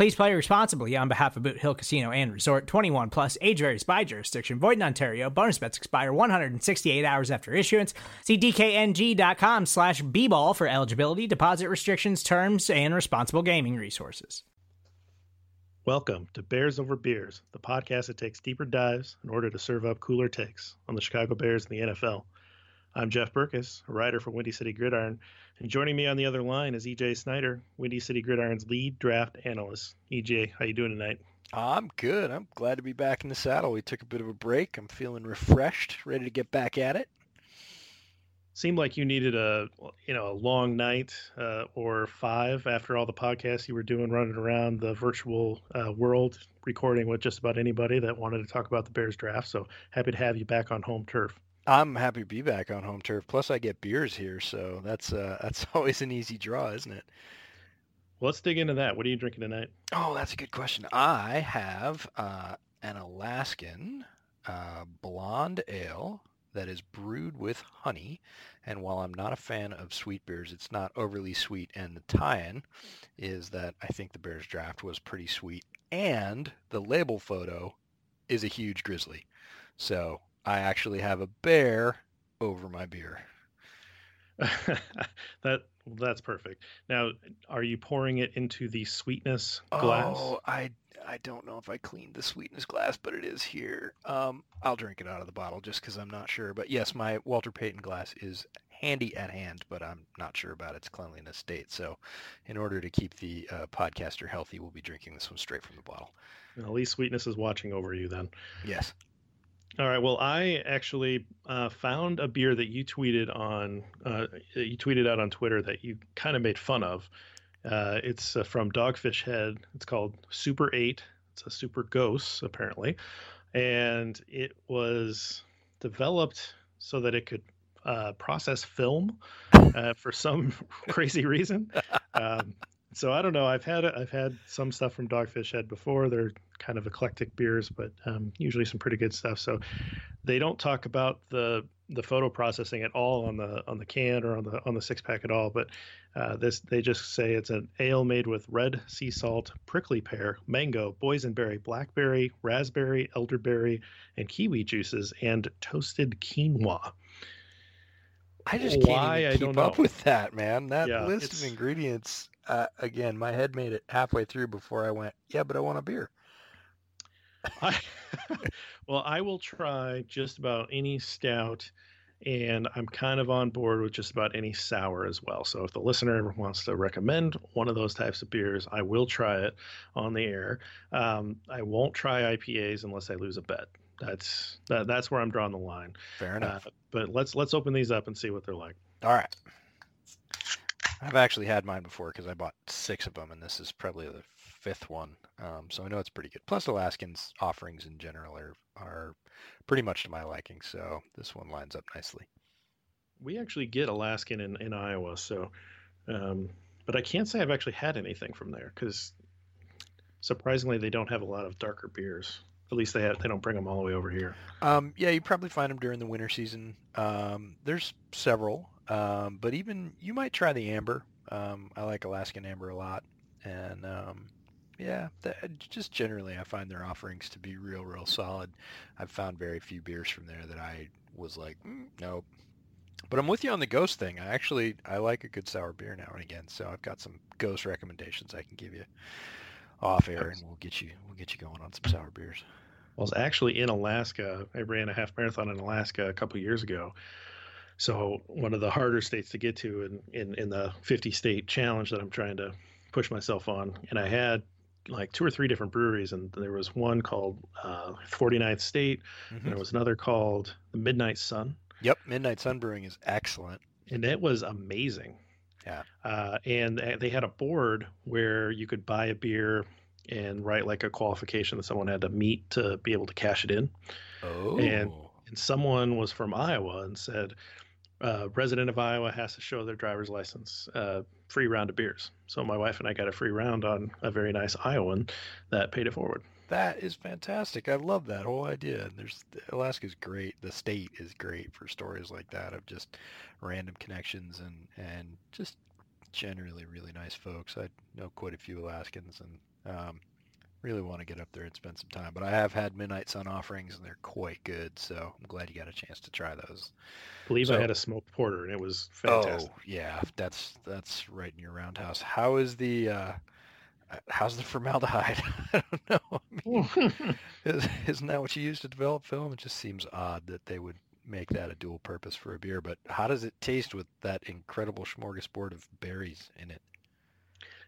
Please play responsibly on behalf of Boot Hill Casino and Resort 21 plus age varies by jurisdiction. Void in Ontario. Bonus bets expire 168 hours after issuance. See DKNG.com slash B-ball for eligibility, deposit restrictions, terms, and responsible gaming resources. Welcome to Bears Over Beers, the podcast that takes deeper dives in order to serve up cooler takes on the Chicago Bears and the NFL. I'm Jeff Berckes, a writer for Windy City Gridiron, and joining me on the other line is EJ Snyder, Windy City Gridiron's lead draft analyst. EJ, how you doing tonight? I'm good. I'm glad to be back in the saddle. We took a bit of a break. I'm feeling refreshed, ready to get back at it. Seemed like you needed a you know a long night uh, or five after all the podcasts you were doing, running around the virtual uh, world, recording with just about anybody that wanted to talk about the Bears draft. So happy to have you back on home turf. I'm happy to be back on home turf. Plus, I get beers here, so that's uh, that's always an easy draw, isn't it? Well, let's dig into that. What are you drinking tonight? Oh, that's a good question. I have uh, an Alaskan uh, blonde ale that is brewed with honey. And while I'm not a fan of sweet beers, it's not overly sweet. And the tie-in is that I think the Bears draft was pretty sweet, and the label photo is a huge grizzly. So I actually have a bear over my beer. that that's perfect. Now, are you pouring it into the sweetness glass? Oh, I I don't know if I cleaned the sweetness glass, but it is here. Um, I'll drink it out of the bottle just because I'm not sure. But yes, my Walter Payton glass is handy at hand, but I'm not sure about its cleanliness state. So, in order to keep the uh, podcaster healthy, we'll be drinking this one straight from the bottle. At least sweetness is watching over you then. Yes. All right. Well, I actually uh, found a beer that you tweeted on, uh, you tweeted out on Twitter that you kind of made fun of. Uh, it's uh, from Dogfish Head. It's called Super Eight. It's a Super Gose, apparently, and it was developed so that it could uh, process film uh, for some crazy reason. Um, so I don't know. I've had I've had some stuff from Dogfish Head before. They're kind of eclectic beers, but um, usually some pretty good stuff. So they don't talk about the the photo processing at all on the on the can or on the on the six pack at all. But uh, this they just say it's an ale made with red sea salt, prickly pear, mango, boysenberry, blackberry, raspberry, elderberry, and kiwi juices, and toasted quinoa. I just can't even keep up with that, man. That yeah, list of ingredients uh, again, my head made it halfway through before I went, yeah, but I want a beer. I, well, I will try just about any stout, and I'm kind of on board with just about any sour as well. So if the listener wants to recommend one of those types of beers, I will try it on the air. Um, I won't try IPAs unless I lose a bet. That's that, that's where I'm drawing the line. Fair enough. Uh, but let's let's open these up and see what they're like. All right. I've actually had mine before because I bought six of them, and this is probably the fifth one. Um, so I know it's pretty good. Plus, Alaskans offerings in general are are pretty much to my liking. So this one lines up nicely. We actually get Alaskan in, in Iowa, so um, but I can't say I've actually had anything from there because surprisingly they don't have a lot of darker beers. At least they have, they don't bring them all the way over here. Um, yeah, you probably find them during the winter season. Um, there's several. Um, but even you might try the amber. Um, I like Alaskan amber a lot, and um, yeah, that, just generally I find their offerings to be real, real solid. I've found very few beers from there that I was like, mm, nope. But I'm with you on the gose thing. I actually I like a good sour beer now and again, so I've got some gose recommendations I can give you off air, and we'll get you we'll get you going on some sour beers. Well, I was actually in Alaska. I ran a half marathon in Alaska a couple years ago, So one of the harder states to get to in, in, in the 50 state challenge that I'm trying to push myself on. And I had like two or three different breweries, and there was one called uh, 49th State, mm-hmm. and there was another called the Midnight Sun. Yep, Midnight Sun Brewing is excellent, and it was amazing. Yeah, uh, and they had a board where you could buy a beer and write like a qualification that someone had to meet to be able to cash it in. Oh, and and someone was from Iowa and said, uh, resident of Iowa has to show their driver's license. Uh, free round of beers. So my wife and I got a free round on a very nice Iowan that paid it forward. That is fantastic. I love that whole idea. And there's Alaska's great. The state is great for stories like that of just random connections and and just generally really nice folks. I know quite a few Alaskans and um, really want to get up there and spend some time. But I have had Midnight Sun offerings, and they're quite good. So I'm glad you got a chance to try those. I believe so, I had a smoked porter, and it was fantastic. Oh yeah, that's that's right in your roundhouse. How is the uh, how's the formaldehyde? I don't know. I mean, isn't that what you use to develop film? It just seems odd that they would make that a dual purpose for a beer. But how does it taste with that incredible smorgasbord of berries in it?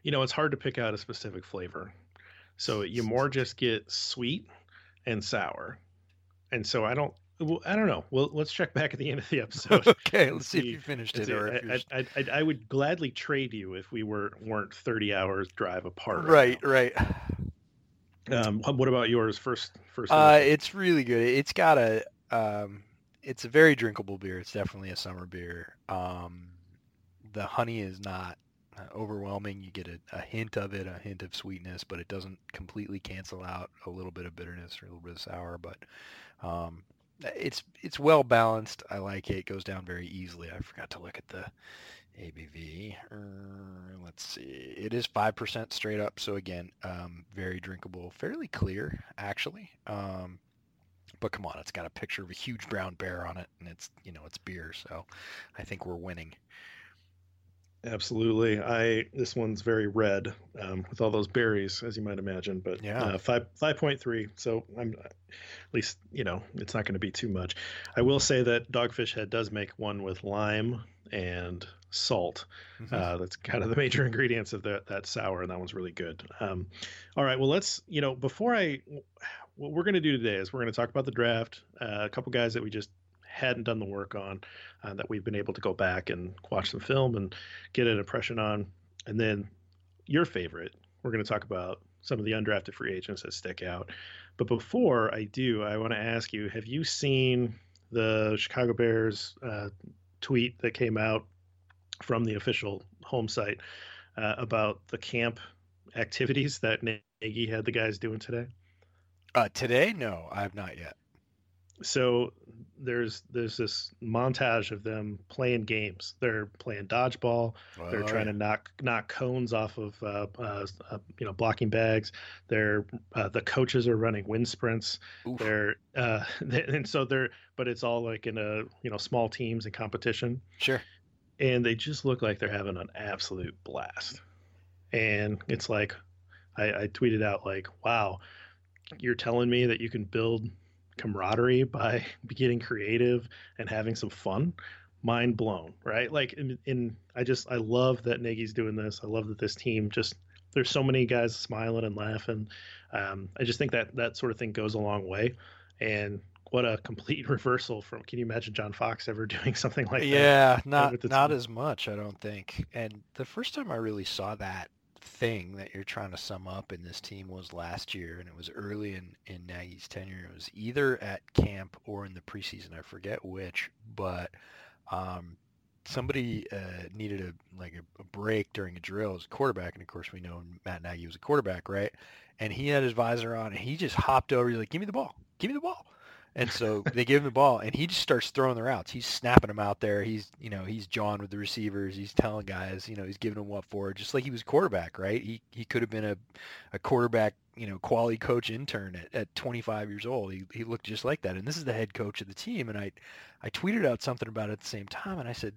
You know, it's hard to pick out a specific flavor. So you more just get sweet and sour. And so I don't well, I don't know. Well, let's check back at the end of the episode. okay, let's see, see, if you finished it. Or I, I, I, I, would gladly trade you if we were weren't thirty hours drive apart. Right, right. Um, what about yours? First, first. Uh, it's really good. It's got a, um, it's a very drinkable beer. It's definitely a summer beer. Um, the honey is not overwhelming. You get a, a, hint of it, a hint of sweetness, but it doesn't completely cancel out a little bit of bitterness or a little bit of sour. But um, it's it's well balanced. I like it. It goes down very easily. I forgot to look at the ABV. Uh, let's see. It is five percent straight up. So again, um, very drinkable, fairly clear actually. Um, but come on, it's got a picture of a huge brown bear on it, and it's you know it's beer. So I think we're winning. Absolutely. I this one's very red um, with all those berries, as you might imagine. But yeah, uh, five five point three. So I'm at least you know it's not going to be too much. I will say that Dogfish Head does make one with lime and salt. Mm-hmm. Uh, that's kind of the major ingredients of that that sour, and that one's really good. Um, all right. Well, let's you know before I what we're going to do today is we're going to talk about the draft. Uh, a couple guys that we just hadn't done the work on uh, that we've been able to go back and watch some film and get an impression on. And then your favorite, we're going to talk about some of the undrafted free agents that stick out. But before I do, I want to ask you have you seen the Chicago Bears uh, tweet that came out from the official home site uh, about the camp activities that Nagy had the guys doing today? Uh, today? No, I have not yet so there's there's this montage of them playing games. They're playing dodgeball. Oh, they're trying yeah. to knock knock cones off of uh, uh, uh, you know blocking bags. They're uh, the coaches are running wind sprints. Oof. They're uh, they, and so they're but it's all like in a you know small teams and competition. Sure. And they just look like they're having an absolute blast. And it's like I, I tweeted out like, "Wow, you're telling me that you can build camaraderie by getting creative and having some fun mind blown right? Like in, in i just i love that nagy's doing this. I love that this team just there's so many guys smiling and laughing. Um, i just think that that sort of thing goes a long way. And what a complete reversal from can you imagine john fox ever doing something like yeah, that? Yeah not not as much i don't think. And the first time i really saw that thing that you're trying to sum up in this team was last year, and it was early in, in Nagy's tenure. It was either at camp or in the preseason. I forget which, but um, somebody uh, needed a like a, a, break during a drill as a quarterback, and of course we know Matt Nagy was a quarterback, right? And he had his visor on, and he just hopped over. He's like, "Give me the ball, give me the ball." And so they give him the ball, and he just starts throwing the routes. He's snapping them out there. He's, you know, he's jawing with the receivers. He's telling guys, you know, he's giving them what for, just like he was quarterback, right? He he could have been a, a quarterback, you know, quality coach intern at, at 25 years old. He he looked just like that. And this is the head coach of the team. And I I tweeted out something about it at the same time, and I said,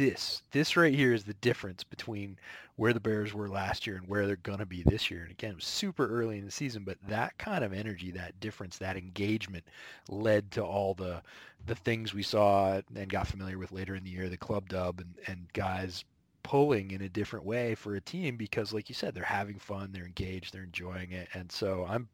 this. This right here is the difference between where the Bears were last year and where they're going to be this year. And again, it was super early in the season, but that kind of energy, that difference, that engagement led to all the the things we saw and got familiar with later in the year, the club dub and, and guys pulling in a different way for a team because like you said, they're having fun, they're engaged, they're enjoying it. And so I'm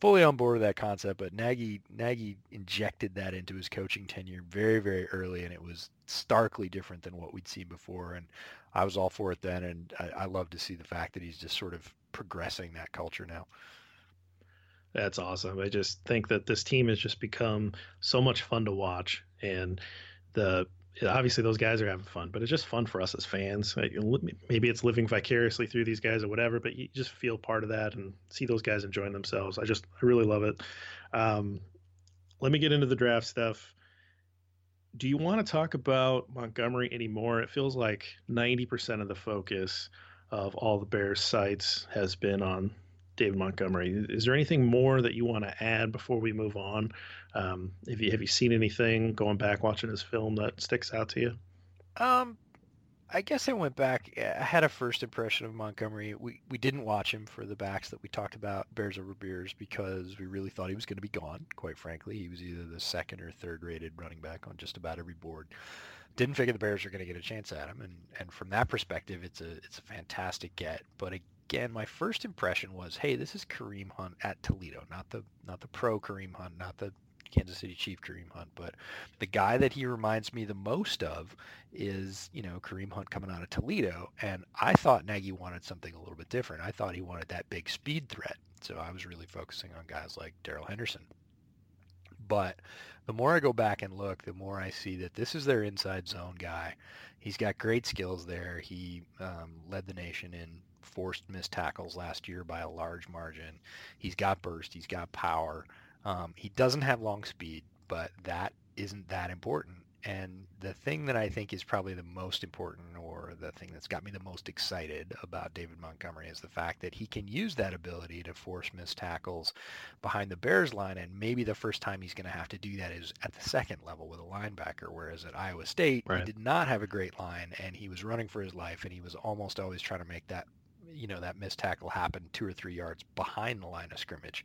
fully on board with that concept, but Nagy Nagy injected that into his coaching tenure very very early, and it was starkly different than what we'd seen before. And I was all for it then, and I, I love to see the fact that he's just sort of progressing that culture now. That's awesome. I just think that this team has just become so much fun to watch, and the obviously those guys are having fun, but it's just fun for us as fans. Maybe it's living vicariously through these guys or whatever, but you just feel part of that and see those guys enjoying themselves. I just I really love it. Um, let me get into the draft stuff. Do you want to talk about Montgomery anymore? It feels like 90% of the focus of all the Bears sites has been on David Montgomery. Is there anything more that you want to add before we move on? Um, have you have you seen anything going back watching his film that sticks out to you? Um, I guess I went back. I had a first impression of Montgomery. We we didn't watch him for the backs that we talked about, Bears over Beers, because we really thought he was going to be gone. Quite frankly, he was either the second or third rated running back on just about every board. Didn't figure the Bears were going to get a chance at him, and and from that perspective, it's a it's a fantastic get. But again, my first impression was, hey, this is Kareem Hunt at Toledo, not the not the pro Kareem Hunt, not the Kansas City Chief Kareem Hunt, but the guy that he reminds me the most of is, you know, Kareem Hunt coming out of Toledo. And I thought Nagy wanted something a little bit different. I thought he wanted that big speed threat. So I was really focusing on guys like Darrell Henderson. But the more I go back and look, the more I see that this is their inside zone guy. He's got great skills there. He um, led the nation in forced missed tackles last year by a large margin. He's got burst. He's got power. Um, he doesn't have long speed, but that isn't that important. And the thing that I think is probably the most important or the thing that's got me the most excited about David Montgomery is the fact that he can use that ability to force missed tackles behind the Bears line. And maybe the first time he's going to have to do that is at the second level with a linebacker, whereas at Iowa State, right. he did not have a great line and he was running for his life and he was almost always trying to make that you know that missed tackle happen two or three yards behind the line of scrimmage.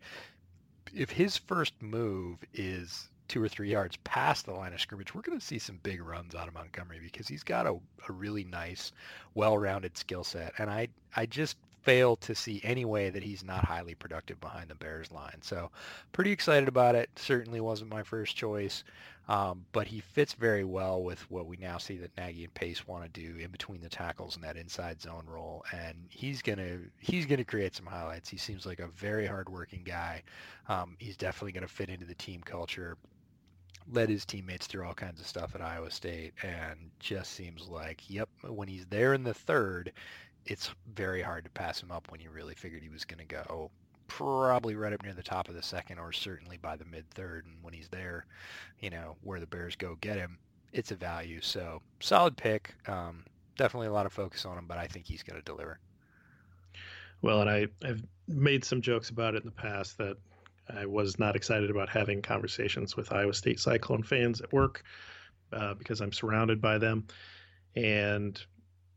If his first move is two or three yards past the line of scrimmage, we're going to see some big runs out of Montgomery because he's got a, a really nice, well-rounded skill set, and I I just fail to see any way that he's not highly productive behind the Bears line. So pretty excited about it. Certainly wasn't my first choice. Um, but he fits very well with what we now see that Nagy and Pace want to do in between the tackles and that inside zone role. And he's gonna he's gonna create some highlights. He seems like a very hardworking guy. Um, he's definitely gonna fit into the team culture. Led his teammates through all kinds of stuff at Iowa State, and just seems like, yep, when he's there in the third, it's very hard to pass him up when you really figured he was going to go probably right up near the top of the second or certainly by the mid third. And when he's there, you know, where the Bears go get him, it's a value. So solid pick. Um, definitely a lot of focus on him, but I think he's going to deliver. Well, and I, I've made some jokes about it in the past that I was not excited about having conversations with Iowa State Cyclone fans at work uh, because I'm surrounded by them. And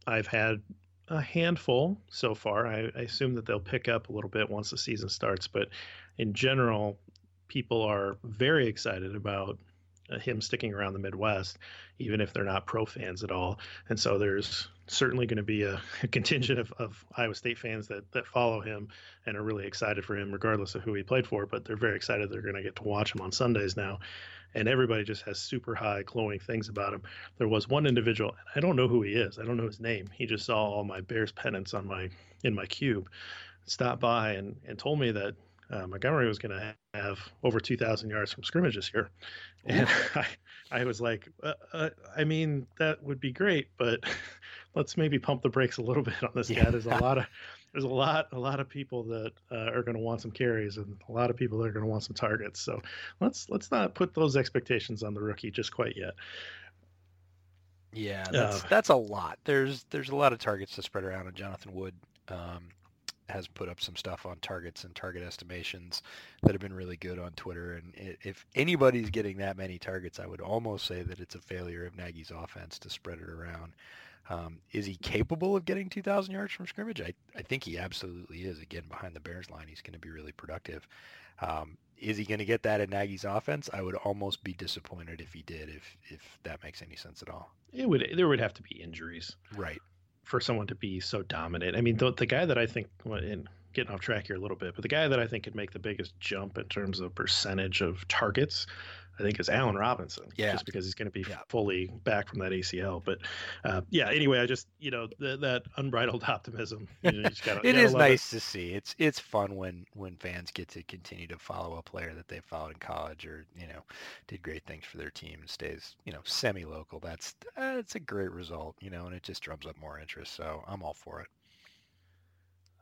I've had a handful so far. I, I, assume that they'll pick up a little bit once the season starts, but in general, people are very excited about uh, him sticking around the Midwest, even if they're not pro fans at all. And so there's certainly going to be a, a contingent of, of, Iowa State fans that that follow him and are really excited for him, regardless of who he played for. But they're very excited they're going to get to watch him on Sundays now and everybody just has super high glowing things about him. There was one individual, and I don't know who he is. I don't know his name. He just saw all my Bears pennants on my in my cube, stopped by and and told me that uh, Montgomery was going to have over 2,000 yards from scrimmage this year, and I, I was like, uh, uh, I mean, that would be great, but let's maybe pump the brakes a little bit on this yeah. guy. There's a lot of there's a lot a lot of people that uh, are going to want some carries and a lot of people that are going to want some targets. So let's let's not put those expectations on the rookie just quite yet. Yeah, that's uh, that's a lot. There's there's a lot of targets to spread around, and Jonathan Wood um, has put up some stuff on targets and target estimations that have been really good on Twitter. And if anybody's getting that many targets, I would almost say that it's a failure of Nagy's offense to spread it around. Um, is he capable of getting 2,000 yards from scrimmage? I, I think he absolutely is. Again, behind the Bears line, he's going to be really productive. Um, is he going to get that in Nagy's offense? I would almost be disappointed if he did, if if that makes any sense at all. It would. There would have to be injuries, right, for someone to be so dominant. I mean, the, the guy that I think, in getting off track here a little bit, but the guy that I think could make the biggest jump in terms of percentage of targets I think is Allen Robinson. Yeah. Just because he's going to be yeah. fully back from that ACL. But uh, yeah, anyway, I just you know the, that unbridled optimism. You know, gotta, it is nice it. to see. It's it's fun when when fans get to continue to follow a player that they followed in college or you know did great things for their team and stays you know semi local. That's that's a great result. You know, and it just drums up more interest. So I'm all for it.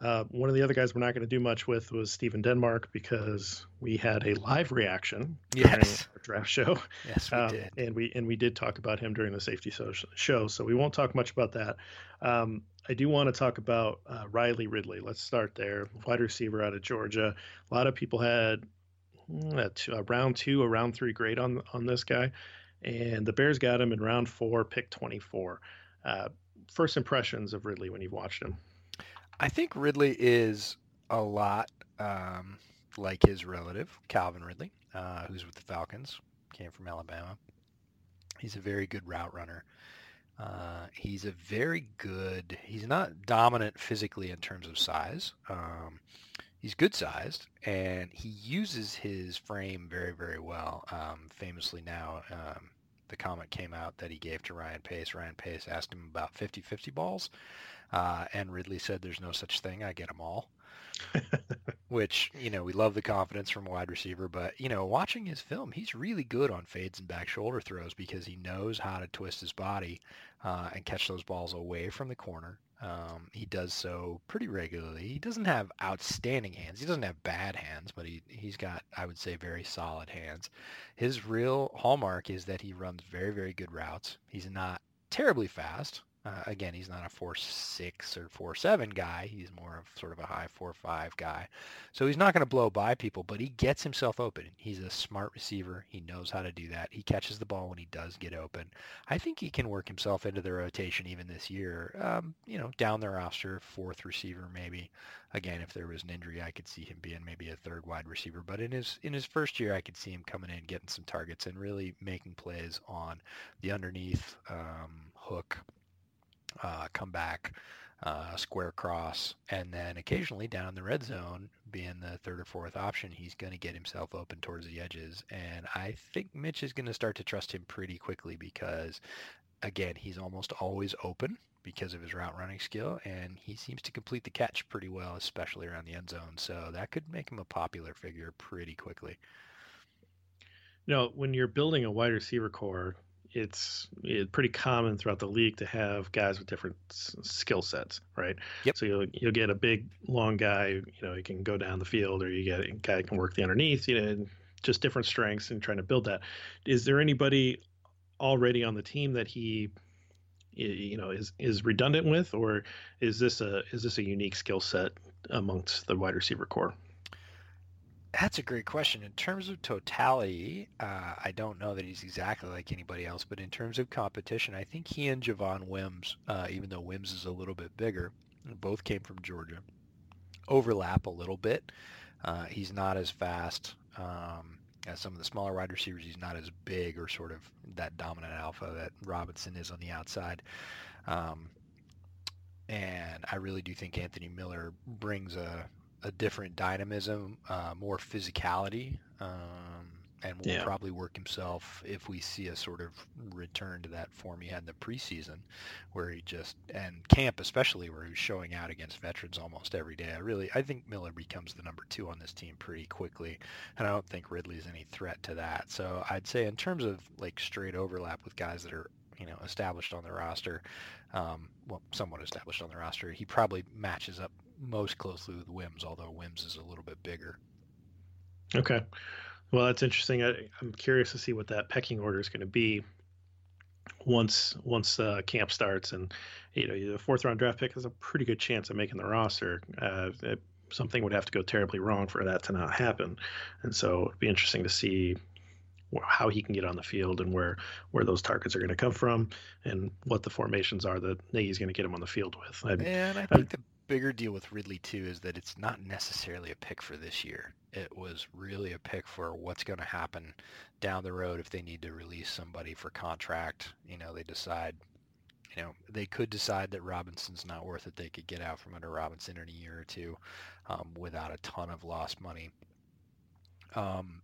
Uh, one of the other guys we're not going to do much with was Stephen Denmark because we had a live reaction during our draft show. Yes, we um, did, and we and we did talk about him during the safety show. So we won't talk much about that. Um, I do want to talk about uh, Riley Ridley. Let's start there. Wide receiver out of Georgia. A lot of people had mm, a, two, a round two, a round three grade on on this guy, and the Bears got him in round four, pick twenty four. Uh, first impressions of Ridley when you've watched him. I think Ridley is a lot um, like his relative, Calvin Ridley, uh, who's with the Falcons, came from Alabama. He's a very good route runner. Uh, he's a very good, he's not dominant physically in terms of size. Um, he's good sized and he uses his frame very, very well. Um, famously now, um, the comment came out that he gave to Ryan Pace. Ryan Pace asked him about 50-50 balls. Uh, and Ridley said, "There's no such thing. I get them all." Which you know we love the confidence from a wide receiver, but you know watching his film, he's really good on fades and back shoulder throws because he knows how to twist his body uh, and catch those balls away from the corner. Um, he does so pretty regularly. He doesn't have outstanding hands. He doesn't have bad hands, but he he's got I would say very solid hands. His real hallmark is that he runs very very good routes. He's not terribly fast. Uh, again, he's not a four six or four seven guy. He's more of sort of a high four five guy. So he's not going to blow by people, but he gets himself open. He's a smart receiver. He knows how to do that. He catches the ball when he does get open. I think he can work himself into the rotation even this year. Um, you know, down the roster, fourth receiver maybe. Again, if there was an injury, I could see him being maybe a third wide receiver. But in his in his first year, I could see him coming in, getting some targets, and really making plays on the underneath um, hook come back, uh, square cross, and then occasionally down in the red zone, being the third or fourth option, he's going to get himself open towards the edges. And I think Mitch is going to start to trust him pretty quickly because, again, he's almost always open because of his route running skill, and he seems to complete the catch pretty well, especially around the end zone. So that could make him a popular figure pretty quickly. You know, when you're building a wide receiver corps, it's, it's pretty common throughout the league to have guys with different s- skill sets, right? Yep. So you'll you'll get a big long guy, you know, he can go down the field, or you get a guy can work the underneath, you know, just different strengths and trying to build that. Is there anybody already on the team that he you know is is redundant with or is this a is this a unique skill set amongst the wide receiver corps that's a great question. In terms of totality, uh, I don't know that he's exactly like anybody else, but in terms of competition, I think he and Javon Wims, uh, even though Wims is a little bit bigger, both came from Georgia, overlap a little bit. Uh, he's not as fast um, as some of the smaller wide receivers. He's not as big or sort of that dominant alpha that Robinson is on the outside. Um, and I really do think Anthony Miller brings a a different dynamism, uh, more physicality, um, and will yeah. probably work himself if we see a sort of return to that form he had in the preseason, where he just and camp especially where he was showing out against veterans almost every day. I really I think Miller becomes the number two on this team pretty quickly, and I don't think Ridley's any threat to that. So I'd say in terms of like straight overlap with guys that are you know established on the roster, um, well somewhat established on the roster, he probably matches up most closely with Wims, although Wims is a little bit bigger. Okay. Well, that's interesting. I, am curious to see what that pecking order is going to be. once once uh, camp starts, and you know the fourth round draft pick has a pretty good chance of making the roster. Uh, it, something would have to go terribly wrong for that to not happen, and so it'd be interesting to see how he can get on the field and where where those targets are going to come from and what the formations are that Nagy's going to get him on the field with. I, and I think I, the bigger deal with Ridley too is that it's not necessarily a pick for this year. It was really a pick for what's going to happen down the road if they need to release somebody for contract. You know, they decide you know, they could decide that Robinson's not worth it. They could get out from under Robinson in a year or two um, without a ton of lost money. Um,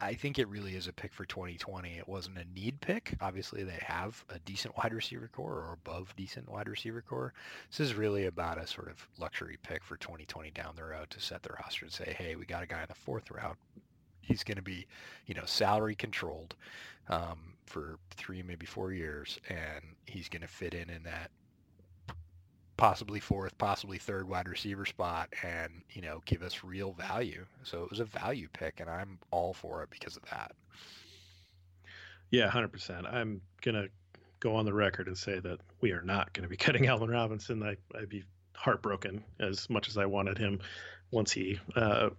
I think it really is a pick for 2020. It wasn't a need pick. Obviously, they have a decent wide receiver corps or above decent wide receiver corps. This is really about a sort of luxury pick for 2020 down the road to set the roster and say, hey, we got a guy in the fourth round. He's going to be, you know, salary controlled um, for three, maybe four years, and he's going to fit in in that possibly fourth, possibly third wide receiver spot and, you know, give us real value. So it was a value pick and I'm all for it because of that. Yeah, 100%. I'm going to go on the record and say that we are not going to be cutting Allen Robinson. I, I'd be heartbroken as much as I wanted him once he uh,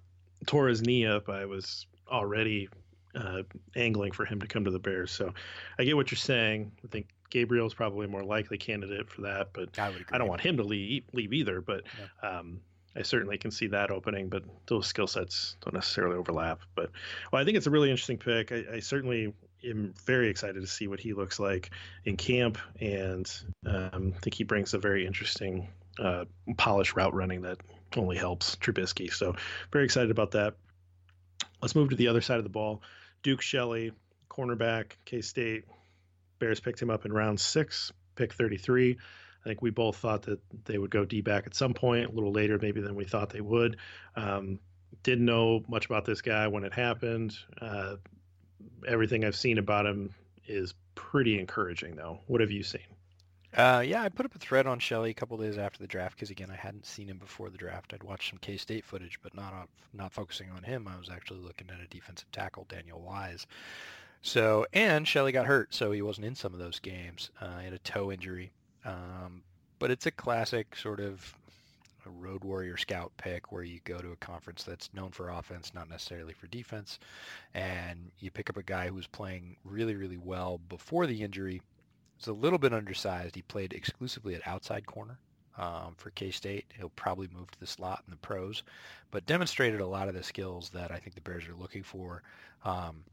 tore his knee up. I was already uh, angling for him to come to the Bears. So I get what you're saying. I think Gabriel's probably a more likely candidate for that, but I, I don't want him to leave, leave either. But yeah. um, I certainly can see that opening, but those skill sets don't necessarily overlap. But well, I think it's a really interesting pick. I, I certainly am very excited to see what he looks like in camp, and um, I think he brings a very interesting, uh, polished route running that only helps Trubisky. So very excited about that. Let's move to the other side of the ball. Duke Shelley, cornerback, K State, Bears picked him up in round six, pick 33. I think we both thought that they would go D back at some point, a little later maybe than we thought they would. Um, didn't know much about this guy when it happened. Uh, everything I've seen about him is pretty encouraging, though. What have you seen? Uh, yeah, I put up a thread on Shelley a couple days after the draft because again, I hadn't seen him before the draft. I'd watched some K-State footage, but not not focusing on him. I was actually looking at a defensive tackle, Daniel Wise, so, and Shelley got hurt, so he wasn't in some of those games. Uh, he had a toe injury. Um, but it's a classic sort of a road warrior scout pick where you go to a conference that's known for offense, not necessarily for defense, and you pick up a guy who was playing really, really well before the injury. He's a little bit undersized. He played exclusively at outside corner um, for K-State. He'll probably move to the slot in the pros, but demonstrated a lot of the skills that I think the Bears are looking for. Um,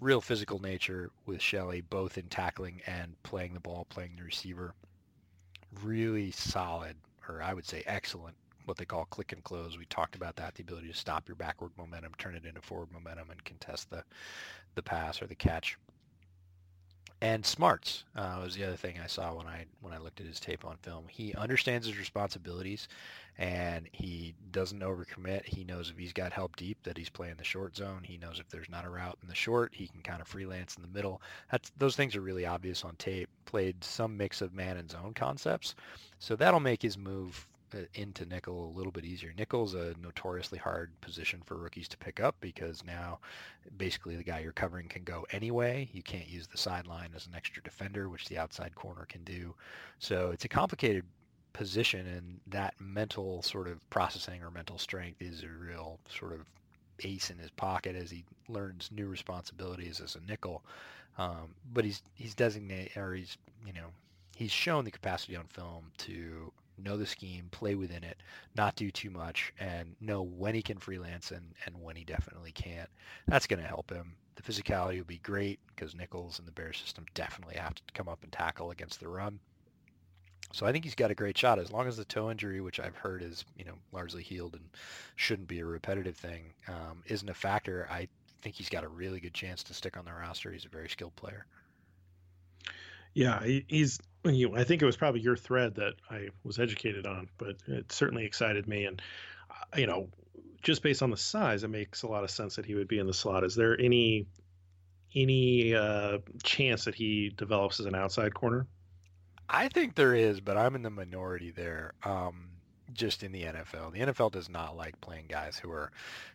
real physical nature with Shelley, both in tackling and playing the ball, playing the receiver. Really solid, or I would say excellent, what they call click and close. We talked about that, the ability to stop your backward momentum, turn it into forward momentum, and contest the, the pass or the catch and smarts uh, was the other thing I saw when I when I looked at his tape on film. He understands his responsibilities, and he doesn't overcommit. He knows if he's got help deep that he's playing the short zone. He knows if there's not a route in the short, he can kind of freelance in the middle. That's those things are really obvious on tape. Played some mix of man and zone concepts, so that'll make his move into nickel a little bit easier. Nickel's a notoriously hard position for rookies to pick up because now basically the guy you're covering can go anyway. You can't use the sideline as an extra defender, which the outside corner can do. So it's a complicated position and that mental sort of processing or mental strength is a real sort of ace in his pocket as he learns new responsibilities as a nickel. Um, but he's he's designated or he's you know he's shown the capacity on film to know the scheme, play within it, not do too much, and know when he can freelance and, and when he definitely can't. That's going to help him. The physicality will be great because nickels and the Bear system definitely have to come up and tackle against the run. So I think he's got a great shot as long as the toe injury, which I've heard is you know largely healed and shouldn't be a repetitive thing, um, isn't a factor. I think he's got a really good chance to stick on the roster. He's a very skilled player. Yeah, he's. You, I think it was probably your thread that I was educated on, but it certainly excited me. And uh, you know, just based on the size, it makes a lot of sense that he would be in the slot. Is there any any uh, chance that he develops as an outside corner? I think there is, but I'm in the minority there. Um, just in the NFL, the NFL does not like playing guys who are,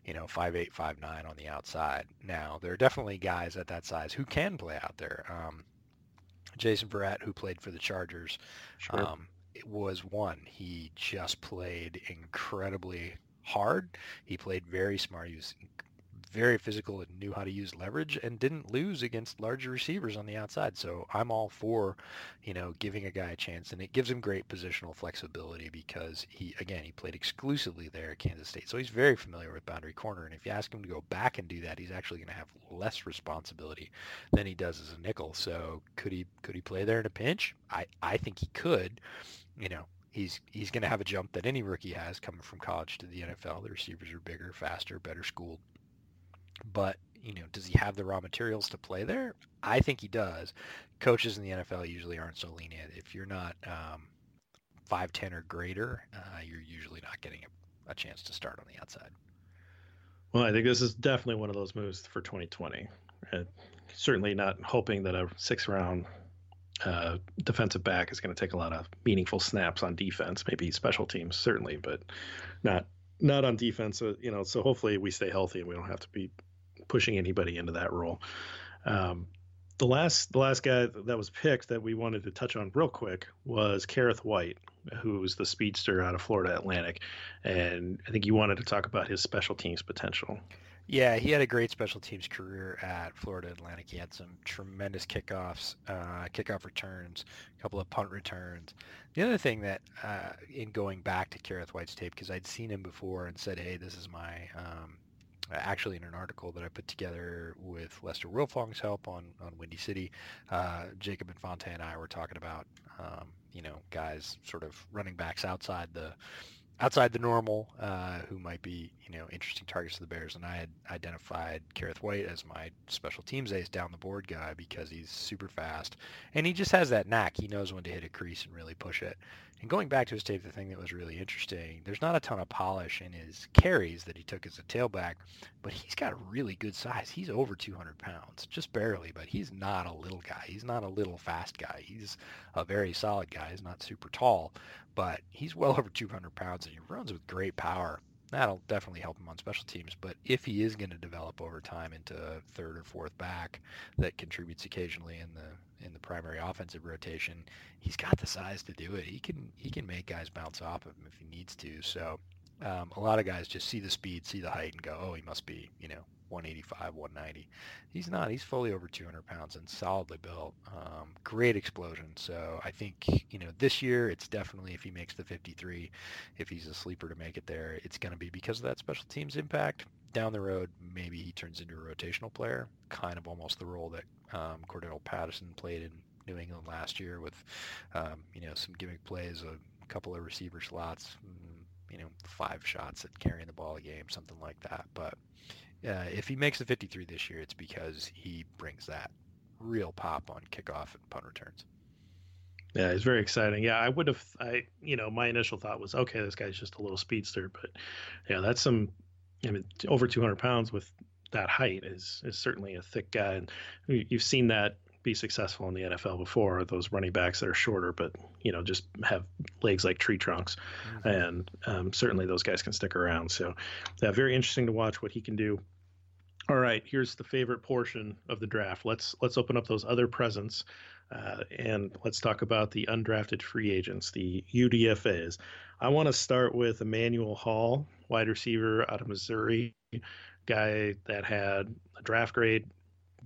you know, five eight, five nine on the outside. Now there are definitely guys at that size who can play out there. Um, Jason Verrett, who played for the Chargers, Sure. um, it was one. He just played incredibly hard. He played very smart. He was very physical and knew how to use leverage and didn't lose against larger receivers on the outside. So I'm all for, you know, giving a guy a chance and it gives him great positional flexibility because he again he played exclusively there at Kansas State. So he's very familiar with boundary corner and if you ask him to go back and do that, he's actually going to have less responsibility than he does as a nickel. So could he could he play there in a pinch? I I think he could. You know, he's he's going to have a jump that any rookie has coming from college to the NFL. The receivers are bigger, faster, better schooled. But you know, does he have the raw materials to play there? I think he does. Coaches in the NFL usually aren't so lenient. If you're not um, 5'10 or greater, uh, you're usually not getting a, a chance to start on the outside. Well, I think this is definitely one of those moves for 2020. Uh, certainly not hoping that a six round uh, defensive back is going to take a lot of meaningful snaps on defense, maybe special teams, certainly, but not not on defense. So, you know, so hopefully we stay healthy and we don't have to be pushing anybody into that role. Um, the last the last guy that was picked that we wanted to touch on real quick was Kerrith Whyte, who's the speedster out of Florida Atlantic, and I think you wanted to talk about his special teams potential. Yeah, he had a great special teams career at Florida Atlantic. He had some tremendous kickoffs, uh, kickoff returns, a couple of punt returns. The other thing that, uh, in going back to Kerrith Whyte's tape, because I'd seen him before and said, hey, this is my, um, actually in an article that I put together with Lester Wiltfong's help on, on Windy City, uh, Jacob Infante and I were talking about, um, you know, guys sort of running backs outside the outside the normal uh, who might be you know interesting targets to the Bears, and I had identified Kerrith Whyte as my special teams ace down the board guy because he's super fast and he just has that knack. He knows when to hit a crease and really push it. And going back to his tape, the thing that was really interesting, there's not a ton of polish in his carries that he took as a tailback, but he's got a really good size. He's over 200 pounds, just barely, but he's not a little guy. He's not a little fast guy. He's a very solid guy. He's not super tall, but he's well over 200 pounds and he runs with great power. That'll definitely help him on special teams. But if he is going to develop over time into a third or fourth back that contributes occasionally in the in the primary offensive rotation, he's got the size to do it. He can he can make guys bounce off of him if he needs to. So um, a lot of guys just see the speed, see the height, and go, "Oh, he must be you know 185, 190. He's not. He's fully over 200 pounds and solidly built. Um, great explosion. So I think, you know, this year it's definitely if he makes the 53, if he's a sleeper to make it there, it's going to be because of that special teams impact. Down the road, maybe he turns into a rotational player, kind of almost the role that um, Cordarrelle Patterson played in New England last year with, um, you know, some gimmick plays, a couple of receiver slots, mm, you know, five shots at carrying the ball a game, something like that. But uh, if he makes the 53 this year, it's because he brings that real pop on kickoff and punt returns. Yeah, it's very exciting. Yeah, I would have. I you know my initial thought was okay, this guy's just a little speedster, but yeah, that's some. I mean, over 200 pounds with that height is is certainly a thick guy, and you've seen that be successful in the NFL before. Those running backs that are shorter, but you know just have legs like tree trunks, mm-hmm. and um, certainly those guys can stick around. So, yeah, very interesting to watch what he can do. All right, here's the favorite portion of the draft. Let's let's open up those other presents. Uh, and let's talk about the undrafted free agents, the UDFAs. I want to start with Emmanuel Hall, wide receiver out of Missouri, guy that had a draft grade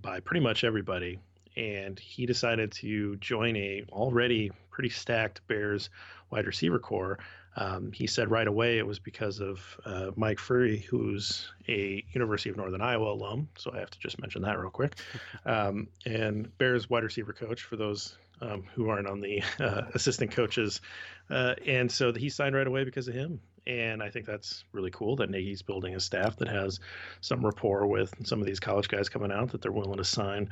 by pretty much everybody, and he decided to join a already pretty stacked Bears wide receiver corps. Um, he said right away it was because of uh, Mike Furrey, who's a University of Northern Iowa alum. So I have to just mention that real quick. Um, and Bears wide receiver coach for those um, who aren't on the uh, assistant coaches. Uh, and so he signed right away because of him. And I think that's really cool that Nagy's building a staff that has some rapport with some of these college guys coming out that they're willing to sign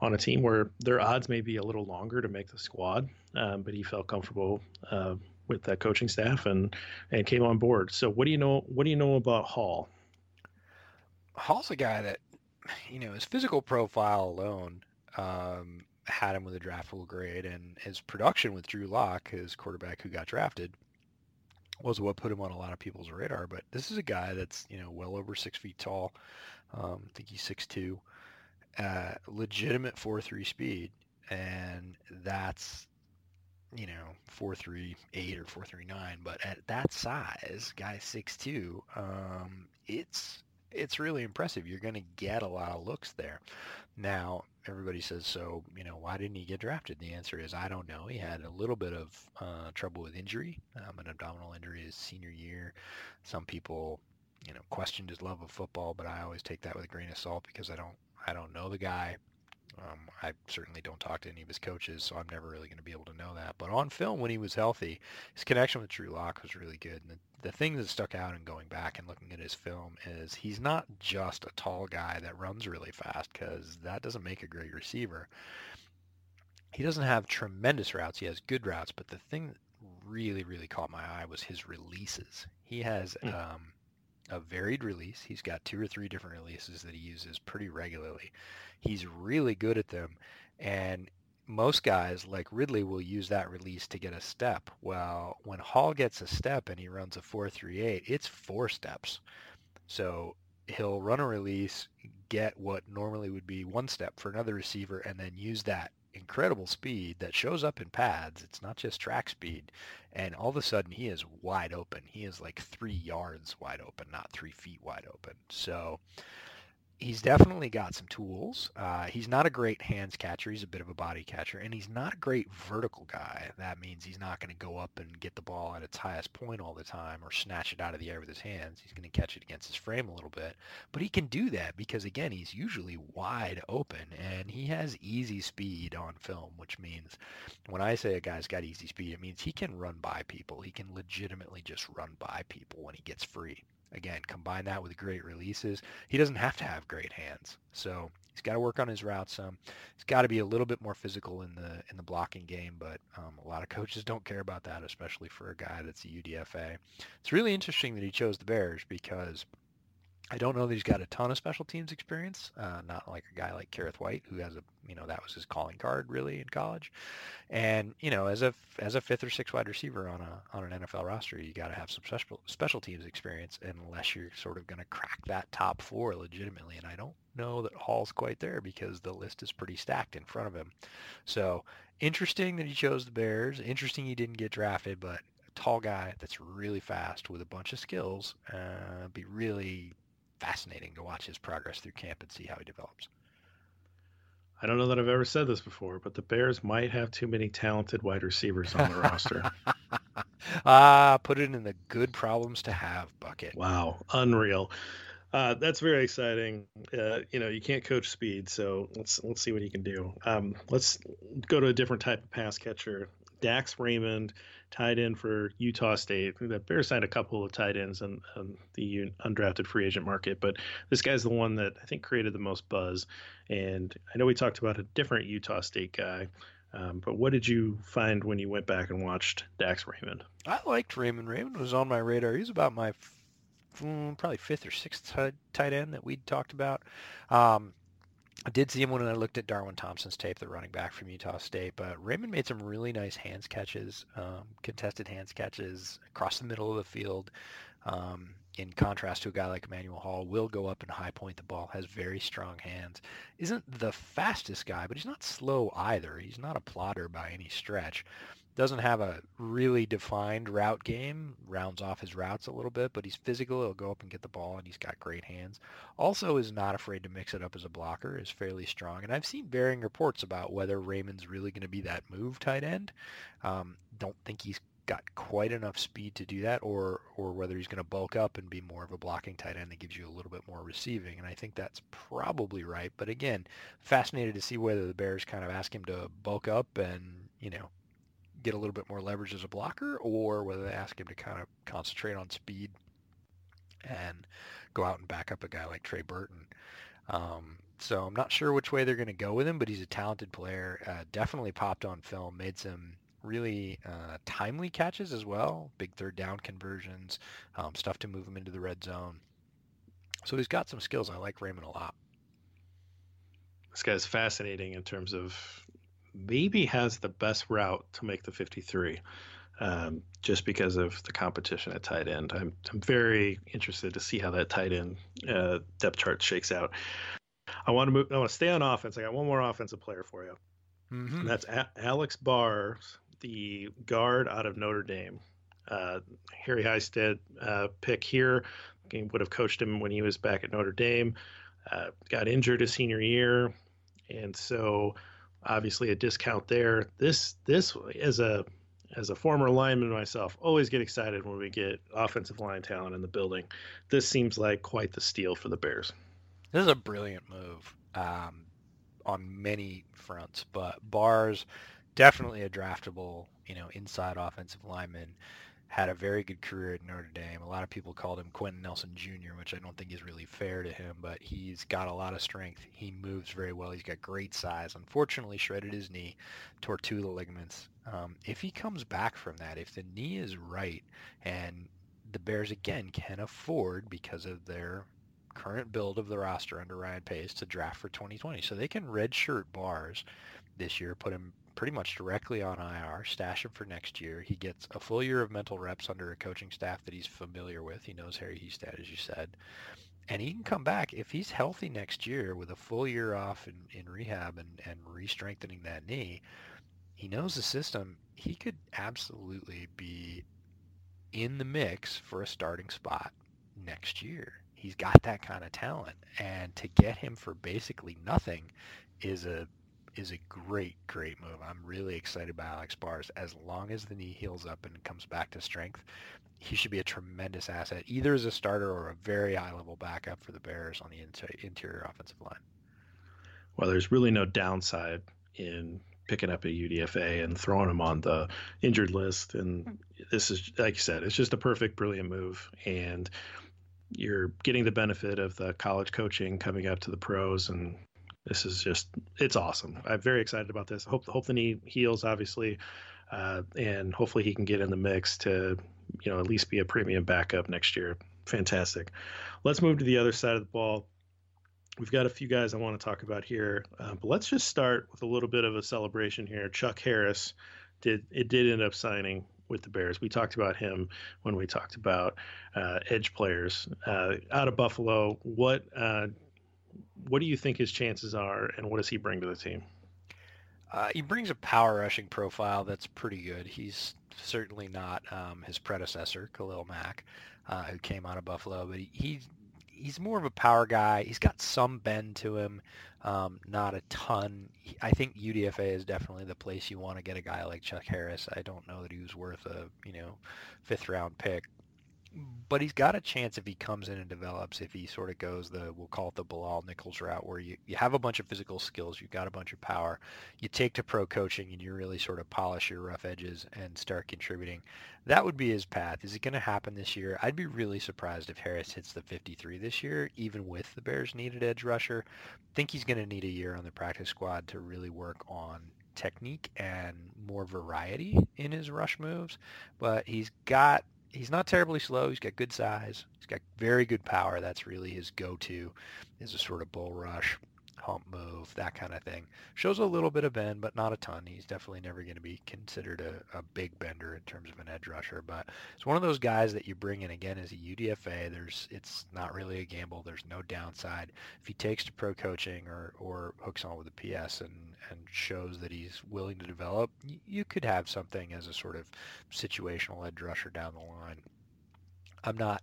on a team where their odds may be a little longer to make the squad, um, but he felt comfortable uh, with that coaching staff and and came on board. So what do you know? What do you know about Hall? Hall's a guy that, you know, his physical profile alone um, had him with a draftable grade, and his production with Drew Lock, his quarterback who got drafted, was what put him on a lot of people's radar. But this is a guy that's you know well over six feet tall. Um, I think he's six two. Uh, legitimate four three speed, and that's you know, four three eight or four three nine, but at that size, guy six two, um, it's it's really impressive. You're going to get a lot of looks there. Now, everybody says, so, you know, why didn't he get drafted? The answer is, I don't know. He had a little bit of uh, trouble with injury, um, an abdominal injury his senior year. Some people, you know, questioned his love of football, but I always take that with a grain of salt because I don't, I don't know the guy. Um, I certainly don't talk to any of his coaches, so I'm never really going to be able to know that. But on film, when he was healthy, his connection with Drew Lock was really good. And the, the thing that stuck out in going back and looking at his film is he's not just a tall guy that runs really fast, because that doesn't make a great receiver. He doesn't have tremendous routes. He has good routes, but the thing that really, really caught my eye was his releases. He has mm. um, a varied release. He's got two or three different releases that he uses pretty regularly. He's really good at them. And most guys like Ridley will use that release to get a step. Well, when Hall gets a step and he runs a 438, it's four steps. So he'll run a release, get what normally would be one step for another receiver, and then use that incredible speed that shows up in pads. It's not just track speed. And all of a sudden he is wide open. He is like three yards wide open, not three feet wide open. So he's definitely got some tools. Uh, he's not a great hands catcher. He's a bit of a body catcher, and he's not a great vertical guy. That means he's not going to go up and get the ball at its highest point all the time or snatch it out of the air with his hands. He's going to catch it against his frame a little bit, but he can do that because again, he's usually wide open and he has easy speed on film, which means when I say a guy's got easy speed, it means he can run by people. He can legitimately just run by people when he gets free. Again, combine that with great releases. He doesn't have to have great hands. So he's got to work on his routes some. He's got to be a little bit more physical in the in the blocking game, but um, a lot of coaches don't care about that, especially for a guy that's a UDFA. It's really interesting that he chose the Bears because – I don't know that he's got a ton of special teams experience. Uh, not like a guy like Kerrith Whyte, who has a you know that was his calling card really in college. And you know, as a as a fifth or sixth wide receiver on a on an NFL roster, you got to have some special special teams experience, unless you're sort of going to crack that top four legitimately. And I don't know that Hall's quite there because the list is pretty stacked in front of him. So interesting that he chose the Bears. Interesting he didn't get drafted, but A tall guy that's really fast with a bunch of skills. Uh, be really fascinating to watch his progress through camp and see how he develops. I don't know that I've ever said this before, but the Bears might have too many talented wide receivers on the roster. Ah, put it in the good problems to have bucket. Wow, unreal. Uh, that's very exciting. Uh, you know, you can't coach speed, so let's let's see what he can do. Um, let's go to a different type of pass catcher. Dax Raymond tight end for Utah State. The Bears signed a couple of tight ends on, the undrafted free agent market, but this guy's the one that I think created the most buzz. And I know we talked about a different Utah State guy, um, but what did you find when you went back and watched Dax Raymond? I liked Raymond. Raymond was on my radar. He's about my mm, probably fifth or sixth tight end that we'd talked about. Um, I did see him when I looked at Darwin Thompson's tape, the running back from Utah State. But Raymond made some really nice hands catches, um, contested hands catches across the middle of the field. Um, in contrast to a guy like Emmanuel Hall, will go up and high point the ball, has very strong hands. Isn't the fastest guy, but he's not slow either. He's not a plotter by any stretch doesn't have a really defined route game, rounds off his routes a little bit, but he's physical. He'll go up and get the ball, and he's got great hands. Also is not afraid to mix it up as a blocker, is fairly strong. And I've seen varying reports about whether Raymond's really going to be that move tight end. Um, don't think he's got quite enough speed to do that, or or whether he's going to bulk up and be more of a blocking tight end that gives you a little bit more receiving. And I think that's probably right. But again, fascinated to see whether the Bears kind of ask him to bulk up and you know get a little bit more leverage as a blocker, or whether they ask him to kind of concentrate on speed and go out and back up a guy like Trey Burton. Um, so I'm not sure which way they're going to go with him, but he's a talented player. Uh, definitely popped on film, made some really uh, timely catches as well, big third down conversions, um, stuff to move him into the red zone. So he's got some skills. I like Raymond a lot. This guy's fascinating in terms of maybe has the best route to make the 53 um, just because of the competition at tight end. I'm, I'm very interested to see how that tight end uh, depth chart shakes out. I want to move. I want to stay on offense. I got one more offensive player for you. Mm-hmm. And that's a- Alex Bars, the guard out of Notre Dame. Uh, Harry Hiestand uh, pick here would have coached him when he was back at Notre Dame. Uh, got injured his senior year, and so obviously a discount there. This this as a as a former lineman myself, always get excited when we get offensive line talent in the building. This seems like quite the steal for the Bears. This is a brilliant move um, on many fronts, but Bars definitely a draftable, you know, inside offensive lineman had a very good career at Notre Dame. A lot of people called him Quenton Nelson Jr., which I don't think is really fair to him, but he's got a lot of strength. He moves very well. He's got great size. Unfortunately, shredded his knee, tore two of the ligaments. Um, if he comes back from that, if the knee is right, and the Bears again can afford because of their current build of the roster under Ryan Pace to draft for 2020, so they can redshirt Bars this year, put him pretty much directly on IR, stash him for next year. He gets a full year of mental reps under a coaching staff that he's familiar with. He knows Harry Hiestand, as you said. And he can come back if he's healthy next year with a full year off in, in rehab and, and re-strengthening that knee. He knows the system. He could absolutely be in the mix for a starting spot next year. He's got that kind of talent. And to get him for basically nothing is a is a great, great move. I'm really excited about Alex Bars. As long as the knee heals up and comes back to strength, he should be a tremendous asset, either as a starter or a very high-level backup for the Bears on the interior offensive line. Well, there's really no downside in picking up a UDFA and throwing him on the injured list. And this is, like you said, it's just a perfect, brilliant move. And you're getting the benefit of the college coaching coming up to the pros and this is just it's awesome. I'm very excited about this. Hope hope the knee heals, obviously, uh, and hopefully he can get in the mix to you know at least be a premium backup next year. Fantastic. Let's move to the other side of the ball. We've got a few guys I want to talk about here, uh, but let's just start with a little bit of a celebration here. Chuck Harris did it did end up signing with the Bears. We talked about him when we talked about uh, edge players uh, out of Buffalo. What uh, what do you think his chances are, and what does he bring to the team? Uh, he brings a power rushing profile that's pretty good. He's certainly not um, his predecessor, Khalil Mack, uh, who came out of Buffalo, but he, he's he's more of a power guy. He's got some bend to him, um, not a ton. I think UDFA is definitely the place you want to get a guy like Chuck Harris. I don't know that he was worth a you know fifth round pick, but he's got a chance if he comes in and develops, if he sort of goes the, we'll call it the Bilal Nichols route, where you, you have a bunch of physical skills, you've got a bunch of power, you take to pro coaching and you really sort of polish your rough edges and start contributing. That would be his path. Is it going to happen this year? I'd be really surprised if Harris hits the 53 this year, even with the Bears' needed edge rusher. I think he's going to need a year on the practice squad to really work on technique and more variety in his rush moves, but he's got he's not terribly slow. He's got good size. He's got very good power. That's really his go-to is a sort of bull rush, hump move, that kind of thing. Shows a little bit of bend, but not a ton. He's definitely never going to be considered a, a big bender in terms of an edge rusher. But it's one of those guys that you bring in again as a UDFA. There's it's not really a gamble. There's no downside. If he takes to pro coaching or, or hooks on with a PS and and shows that he's willing to develop, you could have something as a sort of situational edge rusher down the line. I'm not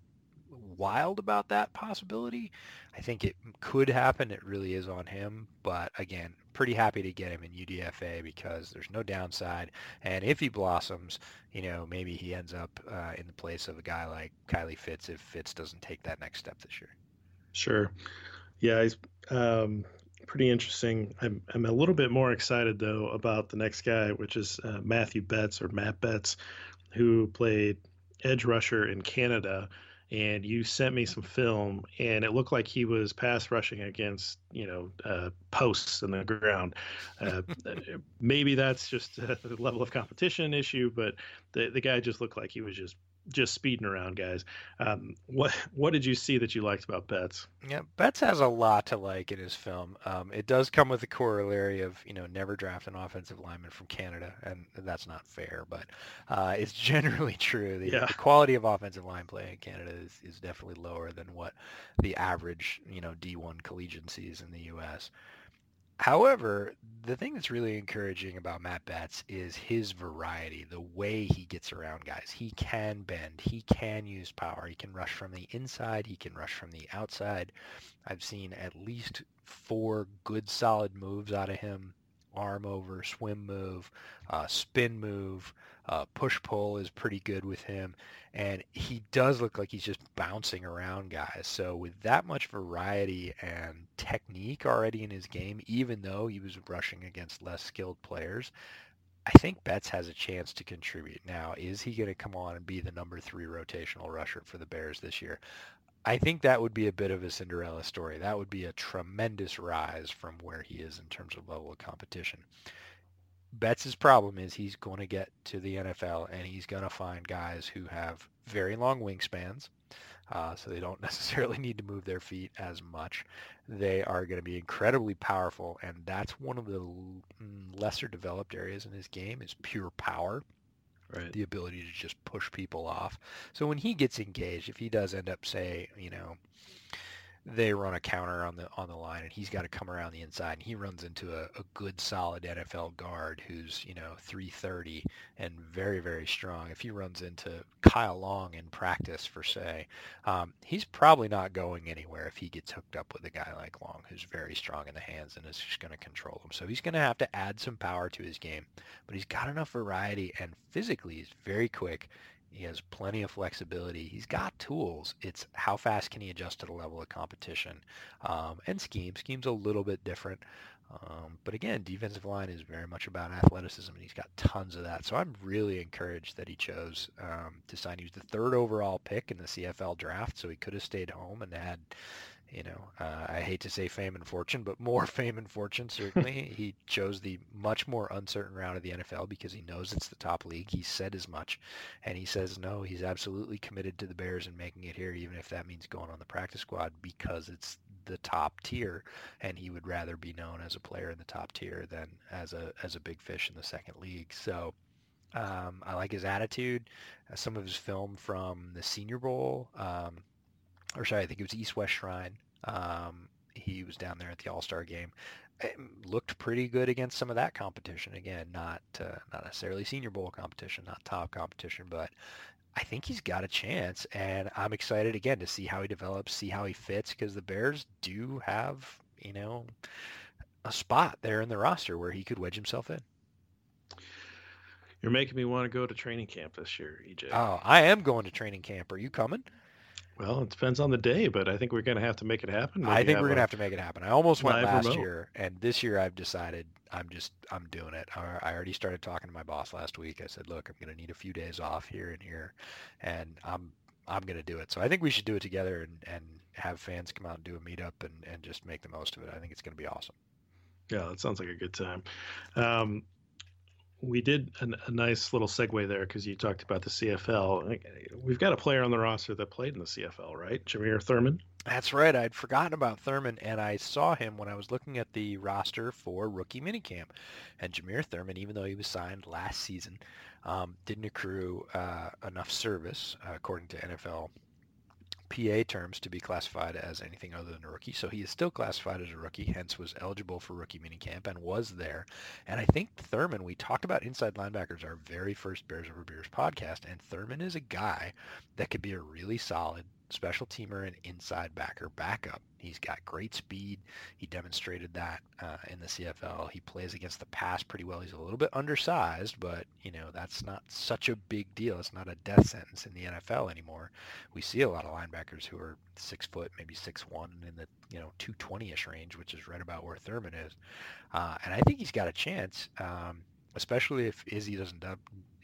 wild about that possibility. I think it could happen. It really is on him. But again, pretty happy to get him in UDFA because there's no downside. And if he blossoms, you know, maybe he ends up uh, in the place of a guy like Kylie Fitts if Fitts doesn't take that next step this year. Sure. Yeah, he's um, pretty interesting. I'm I'm a little bit more excited though about the next guy, which is uh, Matthew Betts or Matt Betts, who played edge rusher in Canada. And you sent me some film, and it looked like he was pass rushing against, you know, uh, posts in the ground. Uh, maybe that's just a level of competition issue, but the the guy just looked like he was just just speeding around, guys. Um, what what did you see that you liked about Betts? Yeah, Betts has a lot to like in his film. Um, it does come with the corollary of you know never draft an offensive lineman from Canada, and that's not fair, but uh, it's generally true. The, yeah. the, quality of offensive line play in Canada is, is definitely lower than what the average you know D1 collegian sees in the U.S. However, the thing that's really encouraging about Matt Betts is his variety, the way he gets around guys. He can bend, he can use power, he can rush from the inside, he can rush from the outside. I've seen at least four good solid moves out of him arm over, swim move, uh, spin move, uh, push pull is pretty good with him. And he does look like he's just bouncing around guys. So with that much variety and technique already in his game, even though he was rushing against less skilled players, I think Betts has a chance to contribute. Now, is he going to come on and be the number three rotational rusher for the Bears this year? I think that would be a bit of a Cinderella story. That would be a tremendous rise from where he is in terms of level of competition. Betts' problem is he's going to get to the NFL and he's going to find guys who have very long wingspans, uh, so they don't necessarily need to move their feet as much. They are going to be incredibly powerful, and that's one of the mm, lesser developed areas in his game is pure power. Right. The ability to just push people off. So when he gets engaged, if he does end up, say, you know, they run a counter on the on the line and he's got to come around the inside and he runs into a, a good solid NFL guard who's you know 330 and very very strong. If he runs into Kyle Long in practice for say um, he's probably not going anywhere if he gets hooked up with a guy like Long who's very strong in the hands and is just going to control him. So he's going to have to add some power to his game but he's got enough variety and physically he's very quick he has plenty of flexibility. He's got tools. It's how fast can he adjust to the level of competition um, and scheme. Scheme's a little bit different. Um, but again, defensive line is very much about athleticism, and he's got tons of that. So I'm really encouraged that he chose um, to sign. He was the third overall pick in the CFL draft, so he could have stayed home and had you know, uh, I hate to say fame and fortune, but more fame and fortune certainly. he chose the much more uncertain route of the NFL because he knows it's the top league. He said as much, and he says no. He's absolutely committed to the Bears and making it here, even if that means going on the practice squad because it's the top tier, and he would rather be known as a player in the top tier than as a as a big fish in the second league. So. Um, I like his attitude. Uh, some of his film from the Senior Bowl um, or sorry, I think it was East West Shrine. Um, he was down there at the All Star game. It looked pretty good against some of that competition. Again, not uh, not necessarily Senior Bowl competition, not top competition, but I think he's got a chance, and I'm excited again to see how he develops, see how he fits, because the Bears do have you know a spot there in the roster where he could wedge himself in. You're making me want to go to training camp this year, EJ. Oh, I am going to training camp. Are you coming? Well, it depends on the day, but I think we're going to have to make it happen. I think we're going to have to make it happen. I almost went last remote. year, and this year I've decided I'm just I'm doing it. I already started talking to my boss last week. I said, "Look, I'm going to need a few days off here and here, and I'm I'm going to do it." So I think we should do it together and and have fans come out and do a meetup and and just make the most of it. I think it's going to be awesome. Yeah, that sounds like a good time. Um, we did a, a nice little segue there because you talked about the CFL. We've got a player on the roster that played in the CFL, right? Jameer Thurman. That's right. I'd forgotten about Thurman, and I saw him when I was looking at the roster for rookie minicamp. And Jameer Thurman, even though he was signed last season, um, didn't accrue uh, enough service, uh, according to NFL PA terms to be classified as anything other than a rookie. So he is still classified as a rookie, hence was eligible for rookie minicamp and was there. And I think Thurman, we talked about inside linebackers, our very first Bears Over Beers podcast, and Thurman is a guy that could be a really solid special teamer and inside backer backup. He's got great speed. He demonstrated that uh, in the CFL. He plays against the pass pretty well. He's a little bit undersized, but you know that's not such a big deal. It's not a death sentence in the NFL anymore. We see a lot of linebackers who are six foot, maybe six one, in the you know 220ish range, which is right about where Thurman is. Uh, and I think he's got a chance, um, especially if Izzy doesn't de-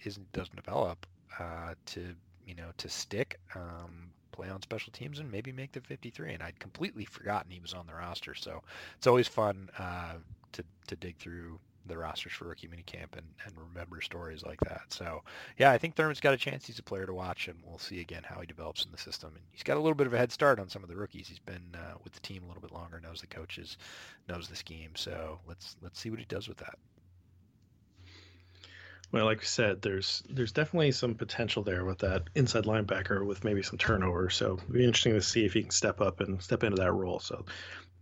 isn't doesn't develop uh, to you know to stick. Um, play on special teams and maybe make the 53. And I'd completely forgotten he was on the roster. So it's always fun uh, to, to dig through the rosters for rookie minicamp and, and remember stories like that. So yeah, I think Thurman's got a chance. He's a player to watch, and we'll see again how he develops in the system. And he's got a little bit of a head start on some of the rookies. He's been uh, with the team a little bit longer, knows the coaches, knows the scheme. So let's let's see what he does with that. Well, like we said, there's there's definitely some potential there with that inside linebacker with maybe some turnover. So it'll be interesting to see if he can step up and step into that role. So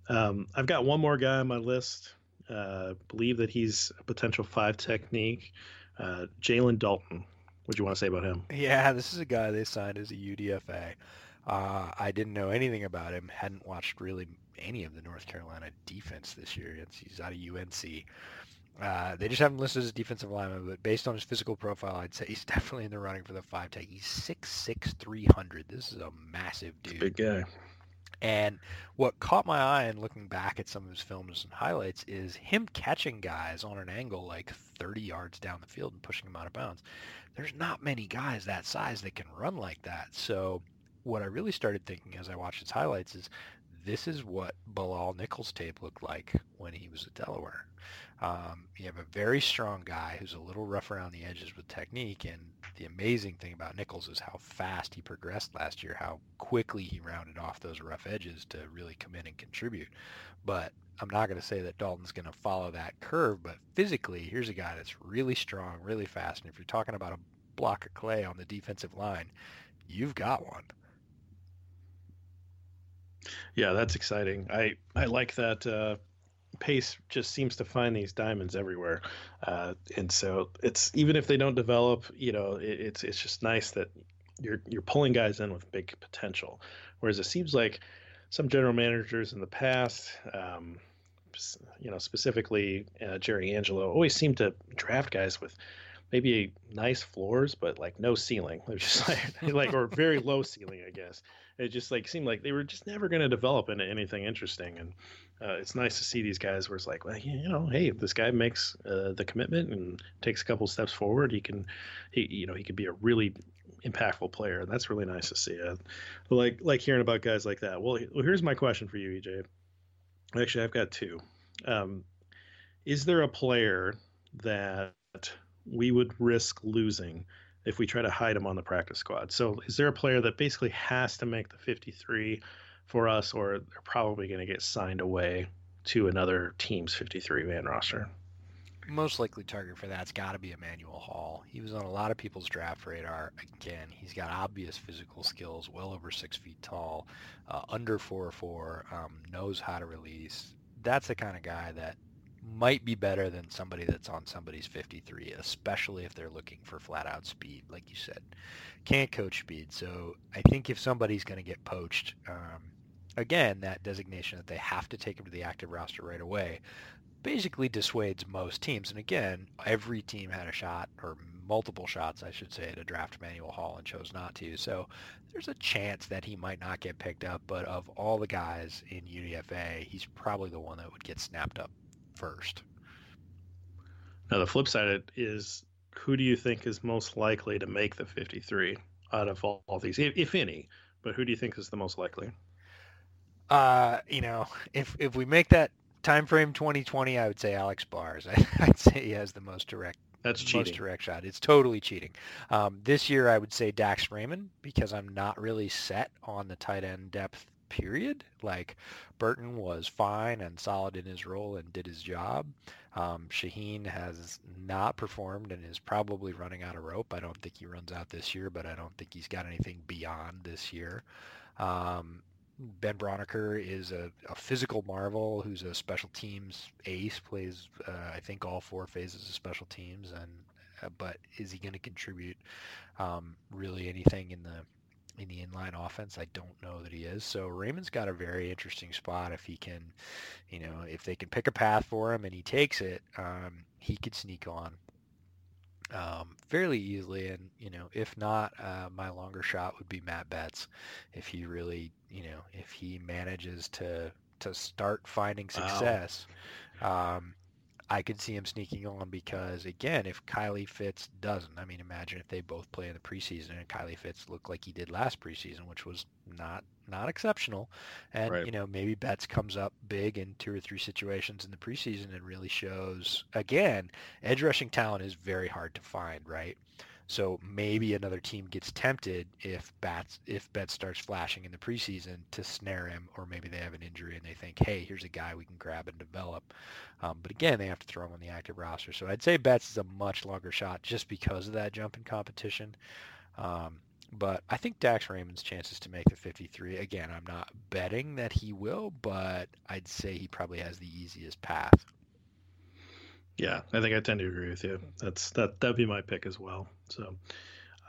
um, I've got one more guy on my list. Uh, believe that he's a potential five technique. Uh, Jalen Dalton. What do you want to say about him? Yeah, this is a guy they signed as a UDFA. Uh, I didn't know anything about him. Hadn't watched really any of the North Carolina defense this year. It's, he's out of UNC. Uh, they just haven't listed as defensive lineman, but based on his physical profile, I'd say he's definitely in the running for the five tech. He's 6'6", 300. This is a massive dude. Big guy. And what caught my eye in looking back at some of his films and highlights is him catching guys on an angle like 30 yards down the field and pushing them out of bounds. There's not many guys that size that can run like that. So what I really started thinking as I watched his highlights is this is what Bilal Nichols' tape looked like when he was at Delaware. Um, you have a very strong guy who's a little rough around the edges with technique, and the amazing thing about Nichols is how fast he progressed last year, how quickly he rounded off those rough edges to really come in and contribute. But I'm not going to say that Dalton's going to follow that curve, but physically, here's a guy that's really strong, really fast, and if you're talking about a block of clay on the defensive line, you've got one. Yeah, that's exciting. I I like that. Uh, Pace just seems to find these diamonds everywhere, uh, and so it's even if they don't develop, you know, it, it's it's just nice that you're you're pulling guys in with big potential. Whereas it seems like some general managers in the past, um, you know, specifically uh, Jerry Angelo, always seem to draft guys with maybe nice floors, but like no ceiling. Just like, like or very low ceiling, I guess. It just like seemed like they were just never going to develop into anything interesting. And uh, it's nice to see these guys where it's like, well, you know, hey, if this guy makes uh, the commitment and takes a couple steps forward, he can, he, you know, he could be a really impactful player. And that's really nice to see. Uh, like, like hearing about guys like that. Well, well, here's my question for you, EJ. Actually, I've got two. Um, is there a player that we would risk losing if we try to hide him on the practice squad. So is there a player that basically has to make the 53 for us, or they're probably going to get signed away to another team's 53 man roster? Most likely target for that's got to be Emmanuel Hall. He was on a lot of people's draft radar. Again, he's got obvious physical skills, well over six feet tall, uh, under four four, um, knows how to release. That's the kind of guy that might be better than somebody that's on somebody's 53, especially if they're looking for flat out speed, like you said. Can't coach speed. So I think if somebody's going to get poached, um, again, that designation that they have to take him to the active roster right away basically dissuades most teams. And again, every team had a shot, or multiple shots, I should say, to draft Emmanuel Hall and chose not to. So there's a chance that he might not get picked up. But of all the guys in UDFA, he's probably the one that would get snapped up first. Now, the flip side is who do you think is most likely to make the 53 out of all, all these, if, if, any? But who do you think is the most likely? Uh, you know, if if we make that time frame 2020, I would say Alex Bars. I, would say he has the most direct. That's cheating. Most direct shot. It's totally cheating. Um, this year, I would say Dax Raymond because I'm not really set on the tight end depth period. Like Burton was fine and solid in his role and did his job. Um, Shaheen has not performed and is probably running out of rope. I don't think he runs out this year, but I don't think he's got anything beyond this year. Um, ben Braunecker is a, a, physical marvel who's a special teams ace, plays, uh, I think, all four phases of special teams. and uh, But is he going to contribute um, really anything in the in the inline offense. I don't know that he is. So Raymond's got a very interesting spot if he can, you know, if they can pick a path for him and he takes it, um, he could sneak on um, fairly easily. And, you know, if not, uh, my longer shot would be Matt Betts if he really, you know, if he manages to, to start finding success. Wow. Um, I could see him sneaking on because again, if Kylie Fitts doesn't, I mean, imagine if they both play in the preseason and Kylie Fitts looked like he did last preseason, which was not not exceptional, and right. you know maybe Betts comes up big in two or three situations in the preseason and really shows. Again, edge rushing talent is very hard to find, right? So maybe another team gets tempted if Bats if Betts starts flashing in the preseason to snare him, or maybe they have an injury and they think, hey, here's a guy we can grab and develop. Um, but again, they have to throw him on the active roster. So I'd say Betts is a much longer shot just because of that jump in competition. Um, but I think Dax Raymond's chances to make the 53. Again, I'm not betting that he will, but I'd say he probably has the easiest path. Yeah, I think I tend to agree with you. That's that that'd be my pick as well. So,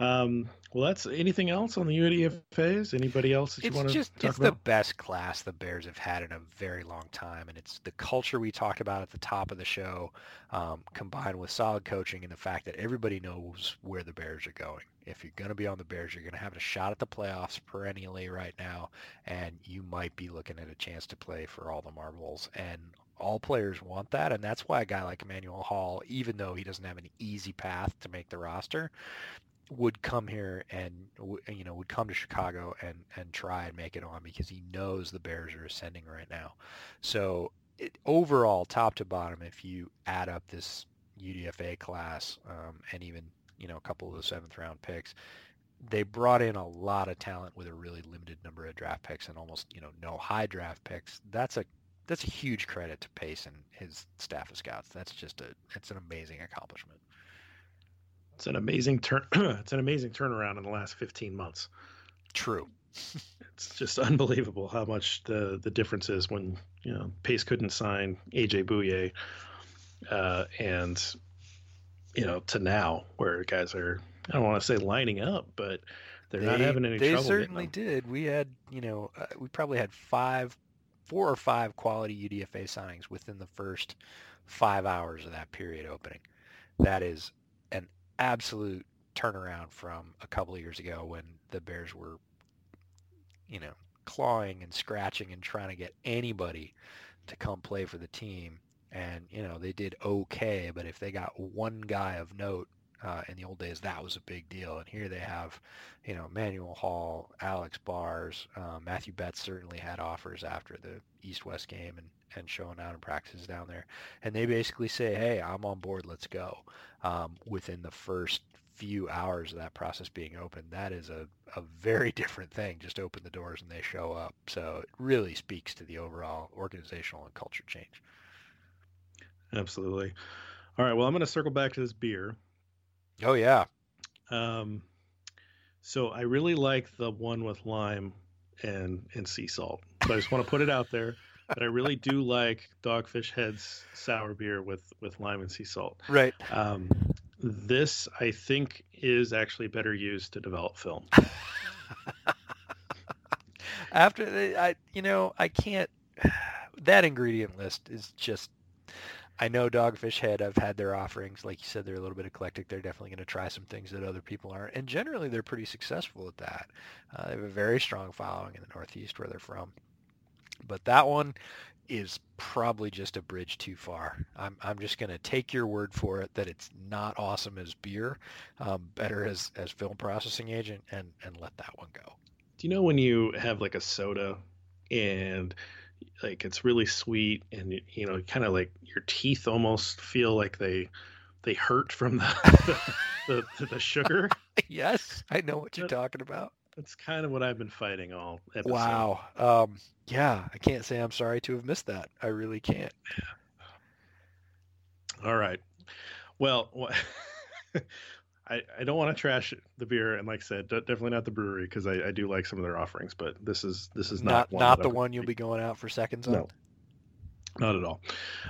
um, well, that's anything else on the UDFA's? Anybody else that it's you want to just talk it's about? the best class the Bears have had in a very long time, and it's the culture we talked about at the top of the show, um, combined with solid coaching and the fact that everybody knows where the Bears are going. If you're going to be on the Bears, you're going to have a shot at the playoffs perennially right now, and you might be looking at a chance to play for all the marbles. And all players want that, and that's why a guy like Emmanuel Hall, even though he doesn't have an easy path to make the roster, would come here and you know would come to Chicago and and try and make it on because he knows the Bears are ascending right now. So it, overall, top to bottom, if you add up this UDFA class um, and even you know a couple of the seventh round picks, they brought in a lot of talent with a really limited number of draft picks and almost you know no high draft picks. That's a that's a huge credit to Pace and his staff of scouts. That's just a it's an amazing accomplishment. It's an amazing turn. it's an amazing turnaround in the last 15 months. True. it's just unbelievable how much the the difference is when you know Pace couldn't sign AJ Bouye, uh, and you know to now where guys are I don't want to say lining up, but they're they, not having any they trouble. They certainly did. We had you know uh, we probably had five, four or five quality UDFA signings within the first five hours of that period opening. That is an absolute turnaround from a couple of years ago when the Bears were, you know, clawing and scratching and trying to get anybody to come play for the team. And, you know, they did okay, but if they got one guy of note uh, in the old days, that was a big deal. And here they have, you know, Manuel Hall, Alex Bars, uh, Matthew Betts certainly had offers after the East-West game and, and showing out in practices down there. And they basically say, hey, I'm on board, let's go. Um, within the first few hours of that process being open, that is a, a very different thing. Just open the doors and they show up. So it really speaks to the overall organizational and culture change. Absolutely. All right. Well, I'm going to circle back to this beer. Oh yeah. Um, so I really like the one with lime and and sea salt. So I just want to put it out there that I really do like Dogfish Head's sour beer with with lime and sea salt. Right. Um, this I think is actually better used to develop film. After I, you know, I can't. That ingredient list is just I know Dogfish Head, I've had their offerings. Like you said, they're a little bit eclectic. They're definitely going to try some things that other people aren't. And generally, they're pretty successful at that. Uh, they have a very strong following in the Northeast where they're from. But that one is probably just a bridge too far. I'm, I'm just going to take your word for it that it's not awesome as beer, um, better as, as film processing agent, and, and let that one go. Do you know when you have like a soda and like it's really sweet and you know kind of like your teeth almost feel like they they hurt from the the, the, the, sugar. Yes i know what you're talking about. that's kind of what i've been fighting all episode. wow um yeah i can't say i'm sorry to have missed that. I really can't. All right. Well I, I don't want to trash the beer, and like I said, definitely not the brewery because I, I do like some of their offerings, but this is this is not not, not the one you'll be going out for seconds on. No, not at all.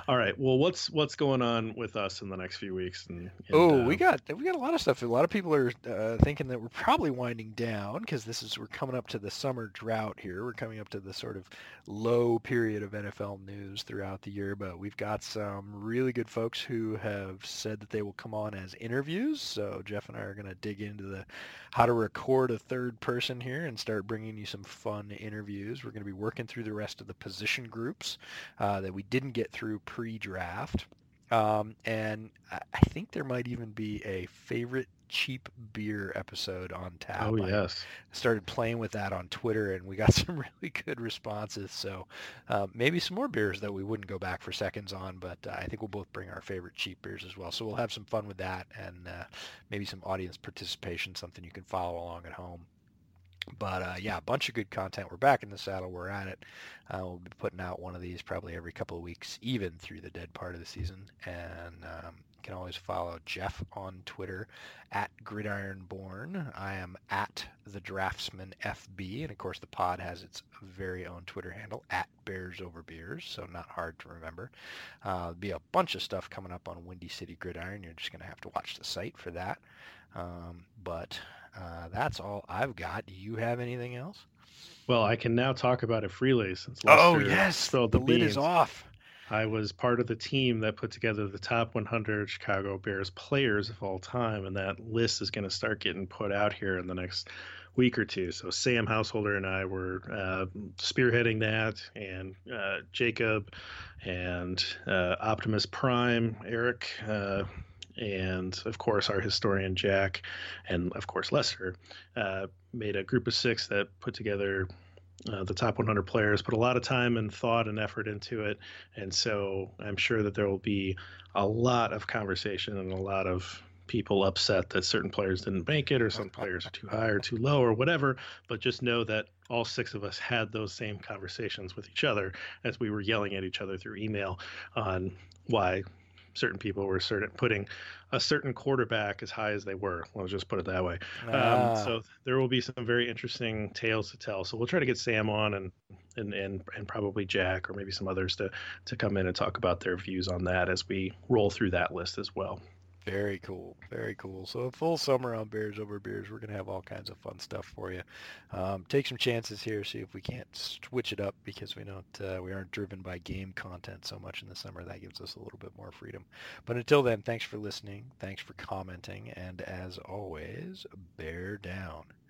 All right. Well, what's what's going on with us in the next few weeks? And, and oh, uh, we got we got a lot of stuff. A lot of people are uh, thinking that we're probably winding down because this is we're coming up to the summer drought here. We're coming up to the sort of low period of NFL news throughout the year. But we've got some really good folks who have said that they will come on as interviews. So Jeff and I are going to dig into the how to record a third person here and start bringing you some fun interviews. We're going to be working through the rest of the position groups uh, that we didn't get through pre-draft. Um, and I think there might even be a favorite cheap beer episode on tap. Oh yes, I started playing with that on Twitter, and we got some really good responses. So uh, maybe some more beers that we wouldn't go back for seconds on, but uh, I think we'll both bring our favorite cheap beers as well. So we'll have some fun with that, and uh, maybe some audience participation, something you can follow along at home. But uh, yeah, a bunch of good content. We're back in the saddle. We're at it. Uh, we'll be putting out one of these probably every couple of weeks, even through the dead part of the season. And um, can always follow Jeff on Twitter at gridironborn. I am at the draftsman FB, and of course the pod has its very own Twitter handle at Bears Over Beers, so not hard to remember. Uh, be a bunch of stuff coming up on Windy City Gridiron. You're just going to have to watch the site for that. Um, but uh, that's all I've got. Do you have anything else? Well, I can now talk about it freely since oh yes, spilled the, the, lid is off. I was part of the team that put together the top 100 Chicago Bears players of all time, and that list is going to start getting put out here in the next week or two. So Sam Householder and I were uh, spearheading that, and uh, Jacob and uh, Optimus Prime, Eric, uh, and of course our historian Jack, and of course Lester uh, made a group of six that put together uh, the top 100 players put a lot of time and thought and effort into it. And so i'm sure that there will be a lot of conversation and a lot of people upset that certain players didn't make it or some players are too high or too low or whatever. But just know that all six of us had those same conversations with each other as we were yelling at each other through email on why certain people were certain putting a certain quarterback as high as they were. Let's just put it that way. Ah. Um, so there will be some very interesting tales to tell. So we'll try to get Sam on and and and and probably Jack or maybe some others to to come in and talk about their views on that as we roll through that list as well. Very cool. Very cool. So a full summer on Bears Over Beers. We're going to have all kinds of fun stuff for you. Um, take some chances here. See if we can't switch it up because we don't, uh, we aren't driven by game content so much in the summer. That gives us a little bit more freedom. But until then, thanks for listening. Thanks for commenting. And as always, bear down.